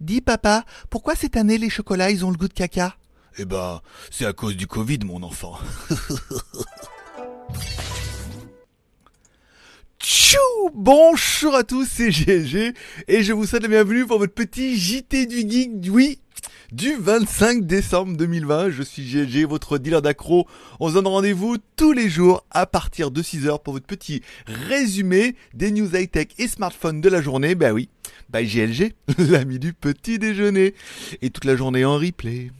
Dis papa, pourquoi cette année les chocolats ils ont le goût de caca? Eh ben, c'est à cause du Covid, mon enfant. Tchou Bonjour à tous, c'est GLG et je vous souhaite la bienvenue pour votre petit JT du Geek, oui, du 25 décembre 2020. Je suis GLG, votre dealer d'accro. On se donne rendez-vous tous les jours à partir de 6h pour votre petit résumé des news high-tech et smartphones de la journée. Ben oui, by GLG, l'ami du petit déjeuner. Et toute la journée en replay.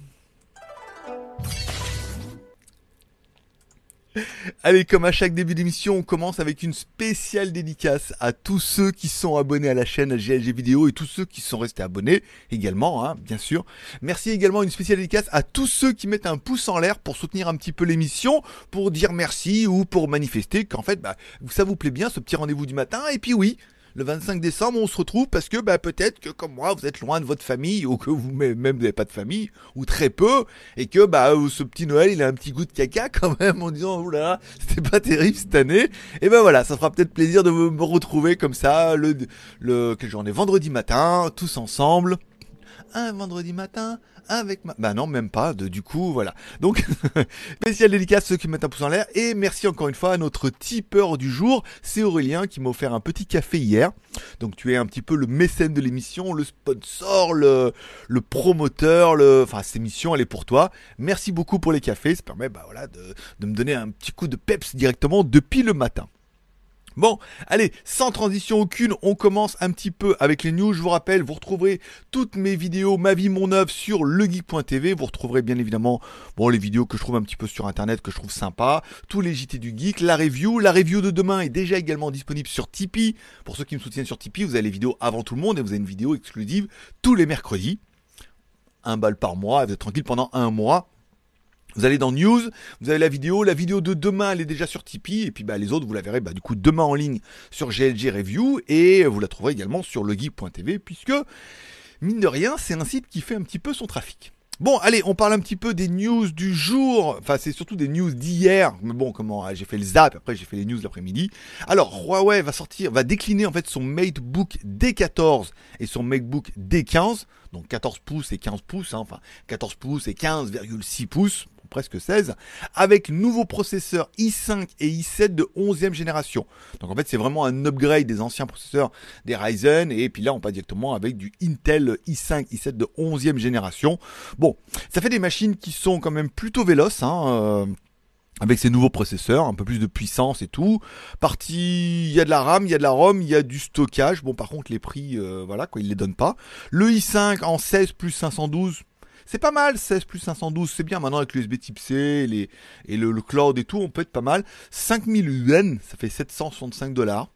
Allez, comme à chaque début d'émission, on commence avec une spéciale dédicace à tous ceux qui sont abonnés à la chaîne GLG Vidéo et tous ceux qui sont restés abonnés également, hein, bien sûr. Merci également une spéciale dédicace à tous ceux qui mettent un pouce en l'air pour soutenir un petit peu l'émission, pour dire merci ou pour manifester qu'en fait, bah, ça vous plaît bien ce petit rendez-vous du matin. Et puis oui, le 25 décembre, on se retrouve parce que bah, peut-être que comme moi, vous êtes loin de votre famille ou que vous même n'avez pas de famille ou très peu et que bah euh, ce petit Noël, il a un petit goût de caca quand même en disant là, c'était pas terrible cette année. Et ben voilà, ça fera peut-être plaisir de me retrouver comme ça le le quelle journée vendredi matin, tous ensemble. Un vendredi matin, avec ma... Bah non, même pas, de, du coup, voilà. Donc, spécial dédicace ceux qui mettent un pouce en l'air, et merci encore une fois à notre tipeur du jour, c'est Aurélien qui m'a offert un petit café hier. Donc tu es un petit peu le mécène de l'émission, le sponsor, le, le promoteur, le... Enfin, cette émission, elle est pour toi. Merci beaucoup pour les cafés, ça permet, bah voilà, de, de me donner un petit coup de peps directement depuis le matin. Bon, allez, sans transition aucune, on commence un petit peu avec les news. Je vous rappelle, vous retrouverez toutes mes vidéos, ma vie, mon œuvre sur legeek.tv. Vous retrouverez bien évidemment, bon, les vidéos que je trouve un petit peu sur internet, que je trouve sympa, tous les JT du geek, la review. La review de demain est déjà également disponible sur Tipeee. Pour ceux qui me soutiennent sur Tipeee, vous avez les vidéos avant tout le monde et vous avez une vidéo exclusive tous les mercredis. Un bal par mois, vous êtes tranquille pendant un mois. Vous allez dans News, vous avez la vidéo, la vidéo de demain elle est déjà sur Tipeee, et puis bah, les autres vous la verrez bah, du coup demain en ligne sur GLG Review, et vous la trouverez également sur legeek.tv, puisque mine de rien c'est un site qui fait un petit peu son trafic. Bon, allez, on parle un petit peu des news du jour. Enfin, c'est surtout des news d'hier. Mais bon, comment ah, j'ai fait le zap, après j'ai fait les news l'après-midi. Alors, Huawei va sortir, va décliner en fait son MateBook D14 et son MateBook D15. Donc 14 pouces et 15 pouces, hein, enfin 14 pouces et 15,6 pouces presque 16, avec nouveau processeur i5 et i7 de 11e génération. Donc en fait c'est vraiment un upgrade des anciens processeurs des Ryzen, et puis là on passe directement avec du Intel i5, i7 de 11e génération. Bon, ça fait des machines qui sont quand même plutôt véloces, hein, euh, avec ces nouveaux processeurs, un peu plus de puissance et tout. Partie, il y a de la RAM, il y a de la ROM, il y a du stockage. Bon, par contre, les prix, euh, voilà, quoi, ils les donnent pas. Le i5 en 16 plus 512, c'est pas mal, 16 plus 512, c'est bien. Maintenant avec l'USB type C et le, cloud et tout, on peut être pas mal. 5000 UN, ça fait 765 dollars.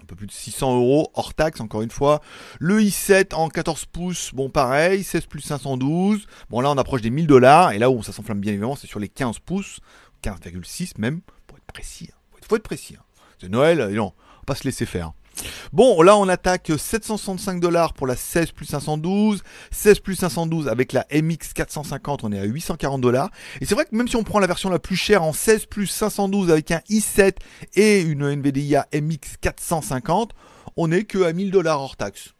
Un peu plus de 600 euros hors taxe, encore une fois. Le i7 en 14 pouces, bon pareil, 16 plus 512. Bon là on approche des 1000 dollars. Et là où ça s'enflamme bien évidemment, c'est sur les 15 pouces. 15,6 même, pour être précis. Hein. Faut, être, précis. Hein. C'est Noël, non, on va pas se laisser faire. Bon, là on attaque 765 dollars pour la 16 plus 512, 16 plus 512 avec la MX 450, on est à 840 dollars. Et c'est vrai que même si on prend la version la plus chère en 16 plus 512 avec un i7 et une NVIDIA MX 450, on est que à 1000 dollars hors taxe.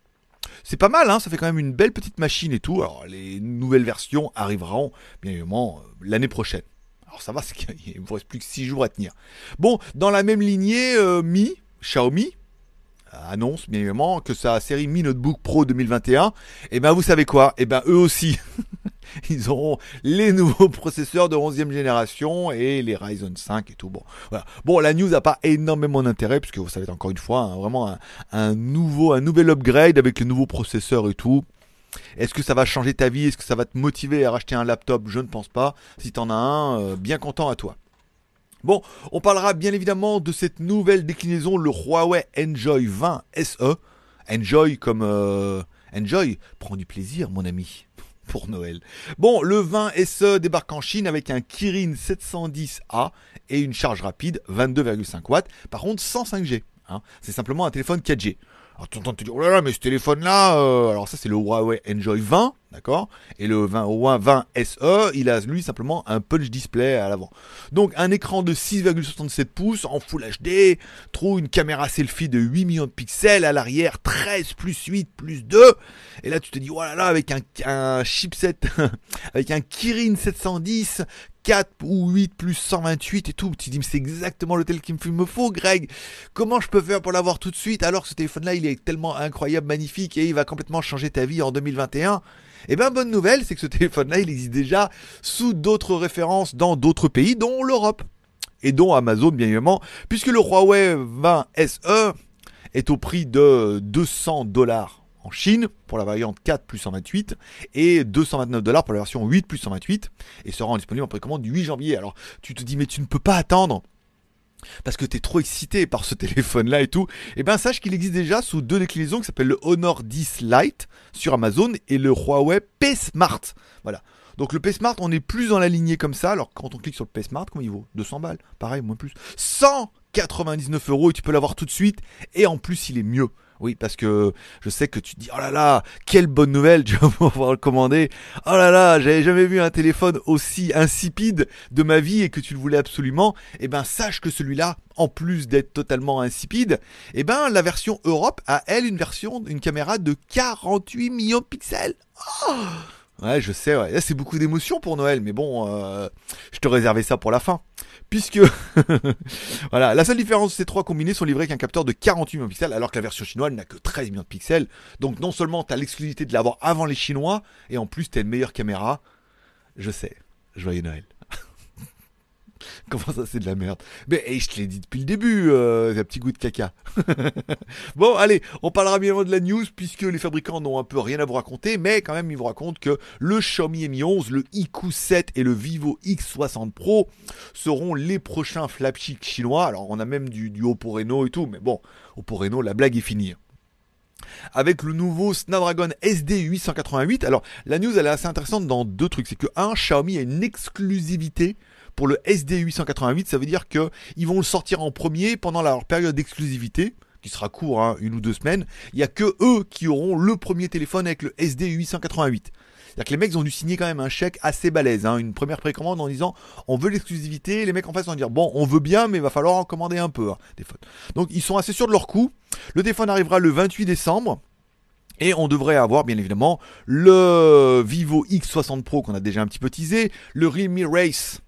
C'est pas mal, hein, ça fait quand même une belle petite machine et tout. Alors les nouvelles versions arriveront bien évidemment euh, l'année prochaine. Alors ça va, il ne reste plus que 6 jours à tenir. Bon, dans la même lignée, euh, Mi, Xiaomi, annonce bien évidemment que sa série Mi Notebook Pro 2021, et eh ben vous savez quoi? Et eh ben eux aussi, ils auront les nouveaux processeurs de 11e génération et les Ryzen 5 et tout. Bon, voilà. Bon, la news n'a pas énormément d'intérêt puisque vous savez encore une fois hein, vraiment un, nouveau, un nouvel upgrade avec les nouveaux processeurs et tout. Est-ce que ça va changer ta vie? Est-ce que ça va te motiver à racheter un laptop? Je ne pense pas. Si tu en as un, euh, bien content à toi. Bon, on parlera bien évidemment de cette nouvelle déclinaison, le Huawei Enjoy 20 SE. Enjoy comme euh, Enjoy, prends du plaisir mon ami pour Noël. Bon, le 20 SE débarque en Chine avec un Kirin 710A et une charge rapide 22,5 watts. Par contre, sans 5G. Hein. C'est simplement un téléphone 4G. Alors tu entends te dire, oh là là, mais ce téléphone-là, euh, alors ça c'est le Huawei Enjoy 20, D'accord? Et le 20, 20 SE, il a lui simplement un punch display à l'avant. Donc un écran de 6,67 pouces en Full HD, trouve une caméra selfie de 8 millions de pixels à l'arrière, 13 plus 8 plus 2. Et là tu te dis, voilà, là avec un, un chipset, avec un Kirin 710, 4 ou 8 plus 128 et tout. Tu dis, mais c'est exactement le tel qu'il me faut, Greg. Comment je peux faire pour l'avoir tout de suite alors que ce téléphone-là, il est tellement incroyable, magnifique et il va complètement changer ta vie en 2021 eh bien, bonne nouvelle, c'est que ce téléphone-là, il existe déjà sous d'autres références dans d'autres pays, dont l'Europe. Et dont Amazon, bien évidemment, puisque le Huawei 20 SE est au prix de 200 dollars en Chine pour la variante 4 plus 128 et 229 dollars pour la version 8 plus 128 et sera disponible en précommande du 8 janvier. Alors tu te dis mais tu ne peux pas attendre parce que tu es trop excité par ce téléphone là et tout, et eh bien sache qu'il existe déjà sous deux déclinaisons qui s'appellent le Honor 10 Lite sur Amazon et le Huawei P Smart. Voilà. Donc le P Smart, on est plus dans la lignée comme ça. Alors quand on clique sur le P Smart, comment il vaut? 200 balles, pareil, moins plus. 199 euros et tu peux l'avoir tout de suite. Et en plus, il est mieux. Oui, parce que je sais que tu te dis, oh là là, quelle bonne nouvelle, tu vas pouvoir le commander. Oh là là, j'avais jamais vu un téléphone aussi insipide de ma vie et que tu le voulais absolument. Eh ben, sache que celui-là, en plus d'être totalement insipide, eh ben, la version Europe a, elle, une version, une caméra de 48 millions de pixels. Oh Ouais, je sais, ouais. Là, c'est beaucoup d'émotions pour Noël, mais bon, euh, je te réservais ça pour la fin. Puisque, voilà, la seule différence de ces trois combinés sont livrés avec un capteur de 48 millions de pixels, alors que la version chinoise n'a que 13 millions de pixels. Donc, non seulement tu as l'exclusivité de l'avoir avant les Chinois, et en plus, tu as une meilleure caméra. Je sais. Joyeux Noël. Comment ça, c'est de la merde? Mais je te l'ai dit depuis le début, euh, un petit goût de caca. bon, allez, on parlera bien de la news puisque les fabricants n'ont un peu rien à vous raconter, mais quand même, ils vous racontent que le Xiaomi Mi 11, le iQOO 7 et le Vivo X60 Pro seront les prochains flagships chinois. Alors, on a même du, du Oppo Reno et tout, mais bon, Oppo Reno, la blague est finie avec le nouveau Snapdragon SD 888. Alors la news elle est assez intéressante dans deux trucs. C'est que un, Xiaomi a une exclusivité pour le SD 888, ça veut dire que ils vont le sortir en premier pendant leur période d'exclusivité qui sera court, hein, une ou deux semaines. Il y a que eux qui auront le premier téléphone avec le SD 888. C'est-à-dire que les mecs ont dû signer quand même un chèque assez balèze, hein, une première précommande en disant on veut l'exclusivité. Les mecs en face vont dire bon on veut bien mais il va falloir en commander un peu hein, Donc ils sont assez sûrs de leur coup. Le téléphone arrivera le 28 décembre. Et on devrait avoir bien évidemment le Vivo X60 Pro qu'on a déjà un petit peu teasé, le Realme Race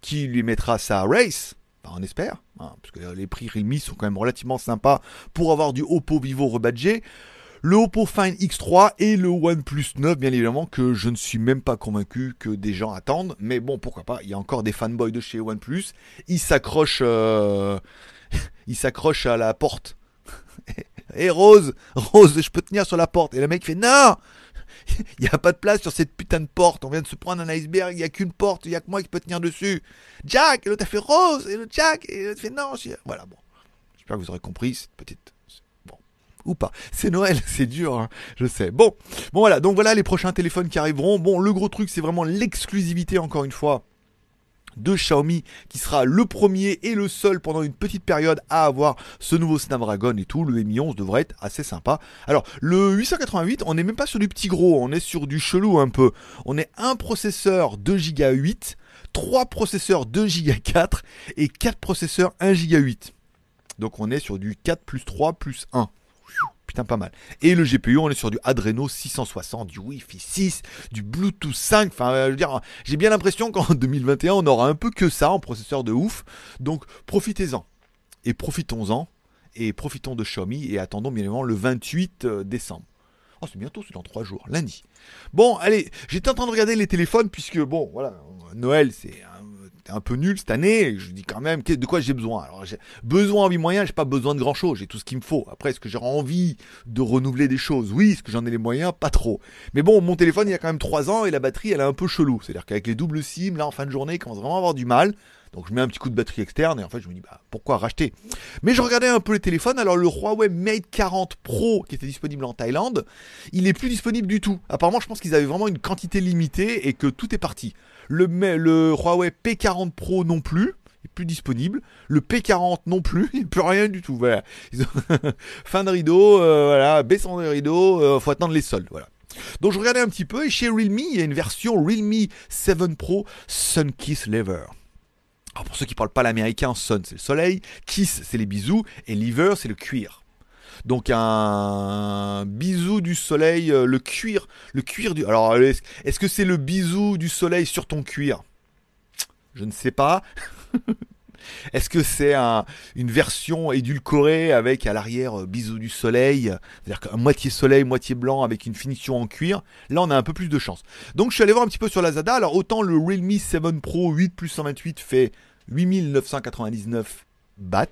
qui lui mettra sa race. on espère, hein, parce que les prix Realme sont quand même relativement sympas pour avoir du Oppo Vivo rebadgé. Le Oppo Find X3 et le OnePlus 9, bien évidemment, que je ne suis même pas convaincu que des gens attendent. Mais bon, pourquoi pas, il y a encore des fanboys de chez OnePlus. Ils s'accrochent, euh... à la porte. Et Rose, Rose, je peux tenir sur la porte. Et le mec fait non, il n'y a pas de place sur cette putain de porte. On vient de se prendre un iceberg, il n'y a qu'une porte, il n'y a que moi qui peux tenir dessus. Jack, et l'autre a fait Rose, et le Jack, et l'autre fait non. Voilà, bon. J'espère que vous aurez compris cette petite. Ou pas. C'est Noël, c'est dur, hein, je sais. Bon. Bon, voilà. Donc voilà les prochains téléphones qui arriveront. Bon, le gros truc, c'est vraiment l'exclusivité, encore une fois de Xiaomi qui sera le premier et le seul pendant une petite période à avoir ce nouveau Snapdragon et tout. Le Mi 11 devrait être assez sympa. Alors le 888, on n'est même pas sur du petit gros, on est sur du chelou un peu. On est un processeur 2 Go 8, 3 processeurs 2 Go 4 et 4 processeurs 1 Go 8. Donc on est sur du 4 plus 3 plus 1 pas mal. Et le GPU, on est sur du Adreno 660, du Wi-Fi 6, du Bluetooth 5. Enfin, euh, je veux dire, j'ai bien l'impression qu'en 2021, on aura un peu que ça en processeur de ouf. Donc, profitez-en. Et profitons-en. Et profitons de Xiaomi. Et attendons bien évidemment le 28 euh, décembre. Oh, c'est bientôt, c'est dans 3 jours, lundi. Bon, allez, j'étais en train de regarder les téléphones, puisque, bon, voilà, Noël, c'est un peu nul cette année. Je dis quand même de quoi j'ai besoin? Alors j'ai besoin, envie, moyen, j'ai pas besoin de grand chose. J'ai tout ce qu'il me faut. Après, est-ce que j'ai envie de renouveler des choses? Oui. Est-ce que j'en ai les moyens? Pas trop. Mais bon, mon téléphone il y a quand même 3 ans et la batterie elle est un peu chelou. C'est-à-dire qu'avec les doubles SIM, là en fin de journée, il commence vraiment à avoir du mal. Donc je mets un petit coup de batterie externe et en fait je me dis bah pourquoi racheter? Mais je regardais un peu les téléphones, alors le Huawei Mate 40 Pro qui était disponible en Thaïlande, il est plus disponible du tout. Apparemment je pense qu'ils avaient vraiment une quantité limitée et que tout est parti. Le, Huawei P40 Pro non plus, plus disponible. Le P40 non plus, il plus rien du tout. Fin de rideau, euh, voilà, baissant de rideau, euh, faut attendre les soldes. Voilà. Donc je regardais un petit peu et chez Realme, il y a une version Realme 7 Pro Sun Kiss Lever. Alors pour ceux qui parlent pas l'américain, Sun c'est le soleil, Kiss c'est les bisous et Lever c'est le cuir. Donc un bisou du soleil, euh, le cuir, le cuir du. Alors est-ce que c'est le bisou du soleil sur ton cuir? Je ne sais pas. Est-ce que c'est une version édulcorée avec à l'arrière euh, bisou du soleil, c'est-à-dire moitié soleil, moitié blanc avec une finition en cuir? Là, on a un peu plus de chance. Donc, je suis allé voir un petit peu sur la Zada. Alors, autant le Realme 7 Pro 8 plus 128 fait 8999 bahts.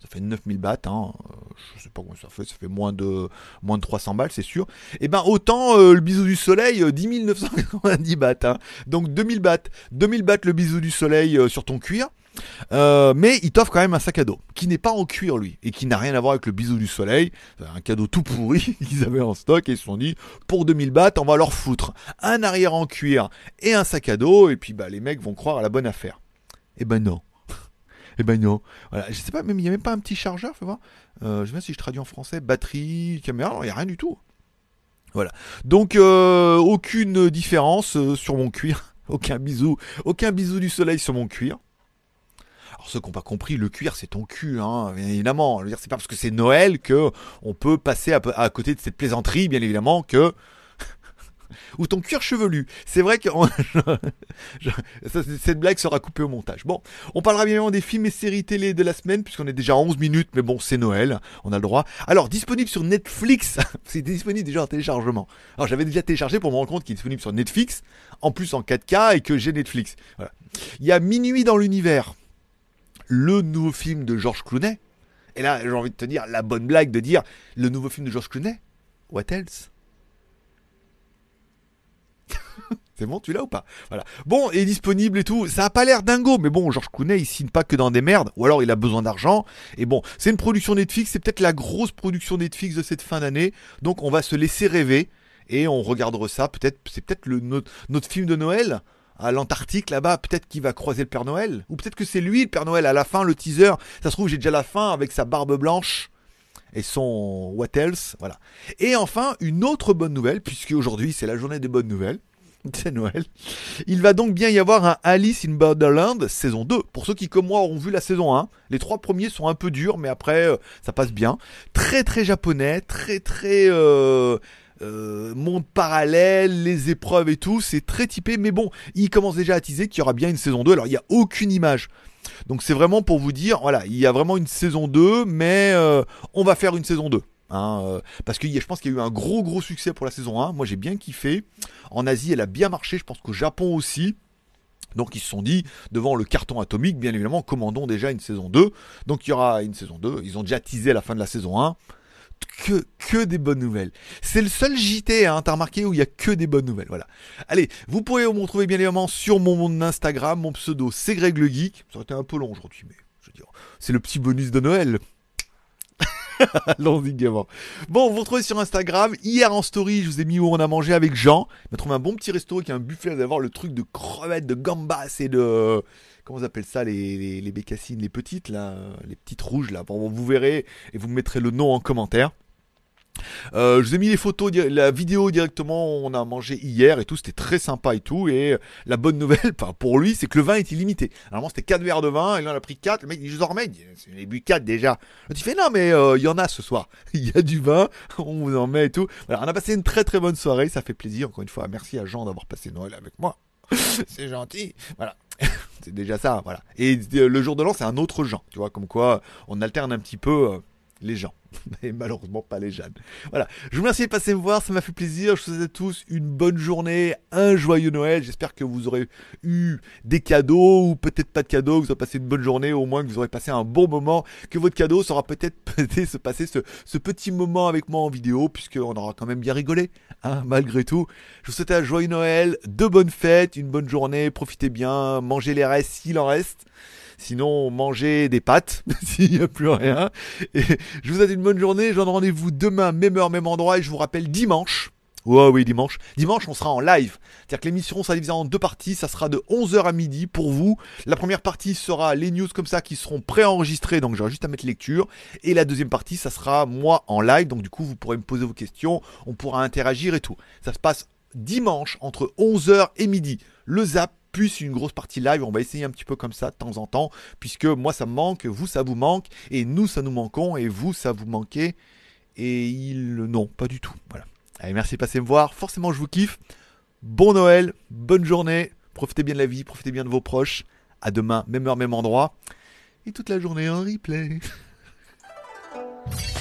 Ça fait 9000 bahts, hein. Euh, je sais pas comment ça fait, ça fait moins de, moins de 300 balles, c'est sûr. Et eh ben autant euh, le bisou du soleil, 10 990 bahts. Hein. Donc 2000 bahts. 2000 bahts le bisou du soleil sur ton cuir. Euh, mais il t'offre quand même un sac à dos qui n'est pas en cuir lui et qui n'a rien à voir avec le bisou du soleil. Un cadeau tout pourri qu'ils avaient en stock et ils se sont dit pour 2000 bahts on va leur foutre un arrière en cuir et un sac à dos et puis bah les mecs vont croire à la bonne affaire. Eh ben non. eh ben non. Voilà, je sais pas, même il n'y a même pas un petit chargeur, fais voir. Euh, je sais pas si je traduis en français, batterie, caméra, il n'y a rien du tout. Voilà. Donc euh, aucune différence sur mon cuir. Aucun bisou, aucun bisou du soleil sur mon cuir. Alors ceux qui n'ont pas compris, le cuir c'est ton cul, hein, bien évidemment. C'est pas parce que c'est Noël que on peut passer à, côté de cette plaisanterie, bien évidemment, que ou ton cuir chevelu. C'est vrai que cette blague sera coupée au montage. Bon, on parlera bien évidemment des films et séries télé de la semaine, puisqu'on est déjà à 11 minutes, mais bon, c'est Noël, on a le droit. Alors, disponible sur Netflix, c'est disponible déjà en téléchargement. Alors, j'avais déjà téléchargé pour me rendre compte qu'il est disponible sur Netflix, en plus en 4K, et que j'ai Netflix. Voilà. Il y a Minuit dans l'univers le nouveau film de George Clooney. Et là, j'ai envie de te dire la bonne blague de dire le nouveau film de George Clooney? What else? C'est bon, tu l'as ou pas? Voilà. Bon, est disponible et tout. Ça a pas l'air dingo, mais bon, George Clooney, il signe pas que dans des merdes, ou alors il a besoin d'argent. Et bon, c'est une production Netflix, c'est peut-être la grosse production Netflix de cette fin d'année. Donc on va se laisser rêver et on regardera ça. Peut-être, c'est peut-être le notre film de Noël à l'Antarctique là-bas, peut-être qu'il va croiser le Père Noël, ou peut-être que c'est lui le Père Noël à la fin, le teaser, ça se trouve j'ai déjà la fin avec sa barbe blanche et son what else, voilà. Et enfin, une autre bonne nouvelle, puisque aujourd'hui c'est la journée des bonnes nouvelles, c'est Noël. Il va donc bien y avoir un Alice in Borderland saison 2. Pour ceux qui, comme moi, ont vu la saison 1, les trois premiers sont un peu durs, mais après, euh, ça passe bien. Très très japonais, très très euh, euh, monde parallèle, les épreuves et tout, c'est très typé, mais bon, il commence déjà à teaser qu'il y aura bien une saison 2, alors il n'y a aucune image. Donc c'est vraiment pour vous dire, voilà, il y a vraiment une saison 2, mais euh, on va faire une saison 2. Hein, euh, parce que je pense qu'il y a eu un gros gros succès pour la saison 1. Moi j'ai bien kiffé. En Asie elle a bien marché, je pense qu'au Japon aussi. Donc ils se sont dit, devant le carton atomique, bien évidemment, commandons déjà une saison 2. Donc il y aura une saison 2. Ils ont déjà teasé la fin de la saison 1 que, des bonnes nouvelles. C'est le seul JT, hein, t'as remarqué, où il y a que des bonnes nouvelles. Voilà. Allez, vous pourrez me retrouver bien évidemment sur mon monde Instagram. Mon pseudo, c'est Greg le Geek. Ça aurait été un peu long aujourd'hui, mais je veux dire, c'est le petit bonus de Noël. Allons-y gaiement. Bon, vous retrouvez sur Instagram. Hier en story, je vous ai mis où on a mangé avec Jean. Il m'a trouvé un bon petit resto qui a un buffet d'avoir le truc de crevettes, de gambas et de comment on appelle ça les, bécassines, les petites les petites rouges là. Bon, vous verrez et vous me mettrez le nom en commentaire. Euh, je vous ai mis les photos, la vidéo directement, on a mangé hier et tout, c'était très sympa et tout. Et la bonne nouvelle, pour lui, c'est que le vin est illimité. Normalement, c'était 4 verres de vin, et là, on a pris 4. Le mec, il je en remets. Il a bu 4 déjà. Il fait, non, mais euh, il y en a ce soir. il y a du vin, on vous en met et tout. On a passé une très très bonne soirée, ça fait plaisir. Encore une fois, merci à Jean d'avoir passé Noël avec moi. c'est gentil. Voilà. C'est déjà ça, voilà. Et euh, le jour de l'an, c'est un autre Jean, tu vois, comme quoi on alterne un petit peu les gens. Mais malheureusement pas les jeunes. Voilà. Je vous remercie de passer me voir, ça m'a fait plaisir. Je vous souhaite à tous une bonne journée, un joyeux Noël. J'espère que vous aurez eu des cadeaux ou peut-être pas de cadeaux, que vous avez passé une bonne journée, au moins que vous aurez passé un bon moment, que votre cadeau sera peut-être se passer ce, petit moment avec moi en vidéo, puisqu'on aura quand même bien rigolé, hein, malgré tout. Je vous souhaite un joyeux Noël, de bonnes fêtes, une bonne journée, profitez bien, mangez les restes s'il en reste. Sinon, mangez des pâtes s'il n'y a plus rien. Et je vous souhaite bonne journée. Je rendez-vous demain, même heure, même endroit. Et je vous rappelle dimanche. Ouais, oui, dimanche. Dimanche, on sera en live. C'est-à-dire que l'émission sera divisée en deux parties. Ça sera de 11h à midi pour vous. La première partie sera les news comme ça qui seront préenregistrées. Donc, j'aurai juste à mettre lecture. Et la deuxième partie, ça sera moi en live. Donc, du coup, vous pourrez me poser vos questions. On pourra interagir et tout. Ça se passe dimanche entre 11h et midi. Le zap plus une grosse partie live. On va essayer un petit peu comme ça de temps en temps, puisque moi ça me manque, vous ça vous manque, et nous ça nous manquons, et vous ça vous manquait, et il non, pas du tout. Voilà. Allez, merci de passer me voir. Forcément, je vous kiffe. Bon Noël, bonne journée. Profitez bien de la vie, profitez bien de vos proches. À demain, même heure, même endroit. Et toute la journée en replay.